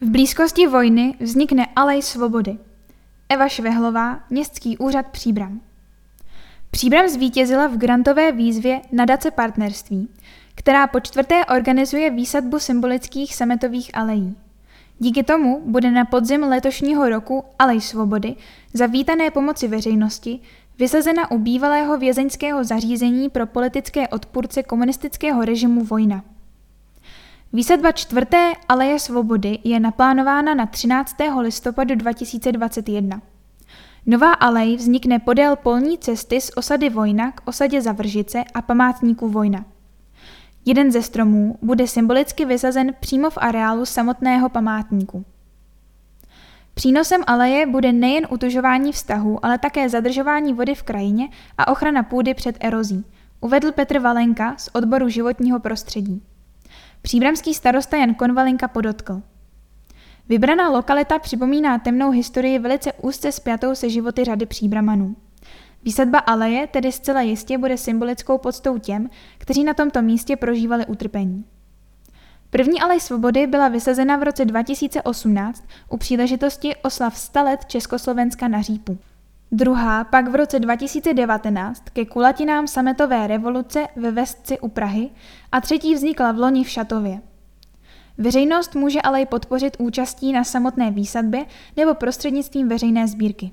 V blízkosti vojny vznikne Alej svobody. Eva Švehlová, Městský úřad Příbram. Příbram zvítězila v grantové výzvě Nadace partnerství, která po čtvrté organizuje výsadbu symbolických sametových alejí. Díky tomu bude na podzim letošního roku Alej svobody za vítané pomoci veřejnosti vysazena u bývalého vězeňského zařízení pro politické odpůrce komunistického režimu Vojna. Výsadba čtvrté Aleje svobody je naplánována na 13. listopadu 2021. Nová alej vznikne podél polní cesty z osady Vojna k osadě Zavržice a památníku Vojna. Jeden ze stromů bude symbolicky vysazen přímo v areálu samotného památníku. Přínosem aleje bude nejen utužování vztahu, ale také zadržování vody v krajině a ochrana půdy před erozí, uvedl Petr Valenka z odboru životního prostředí. Příbramský starosta Jan Konvalinka podotkl. Vybraná lokalita připomíná temnou historii velice úzce spjatou se životy řady příbramanů. Výsadba aleje tedy zcela jistě bude symbolickou podstou těm, kteří na tomto místě prožívali utrpení. První alej svobody byla vysazena v roce 2018 u příležitosti oslav 100 let Československa na Řípu. Druhá pak v roce 2019 ke kulatinám sametové revoluce ve Vestci u Prahy a třetí vznikla v loni v Šatově. Veřejnost může ale podpořit účastí na samotné výsadbě nebo prostřednictvím veřejné sbírky.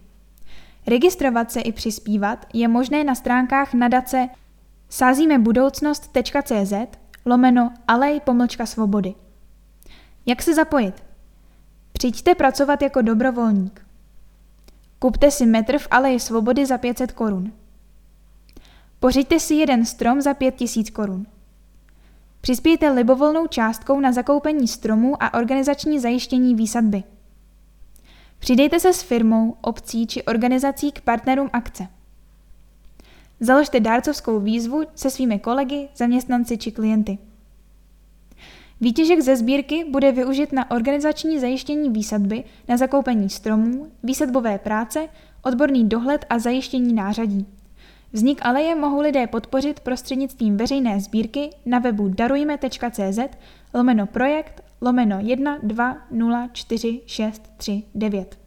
Registrovat se i přispívat je možné na stránkách nadace sázímebudoucnost.cz lomeno alej pomlčka svobody. Jak se zapojit? Přijďte pracovat jako dobrovolník. Kupte si metr v Aleji Svobody za 500 korun. Pořiďte si jeden strom za 5000 korun. Přispějte libovolnou částkou na zakoupení stromů a organizační zajištění výsadby. Přidejte se s firmou, obcí či organizací k partnerům akce. Založte dárcovskou výzvu se svými kolegy, zaměstnanci či klienty. Výtěžek ze sbírky bude využit na organizační zajištění výsadby, na zakoupení stromů, výsadbové práce, odborný dohled a zajištění nářadí. Vznik aleje mohou lidé podpořit prostřednictvím veřejné sbírky na webu darujme.cz lomeno projekt lomeno 1 2 0 4 6 3 9.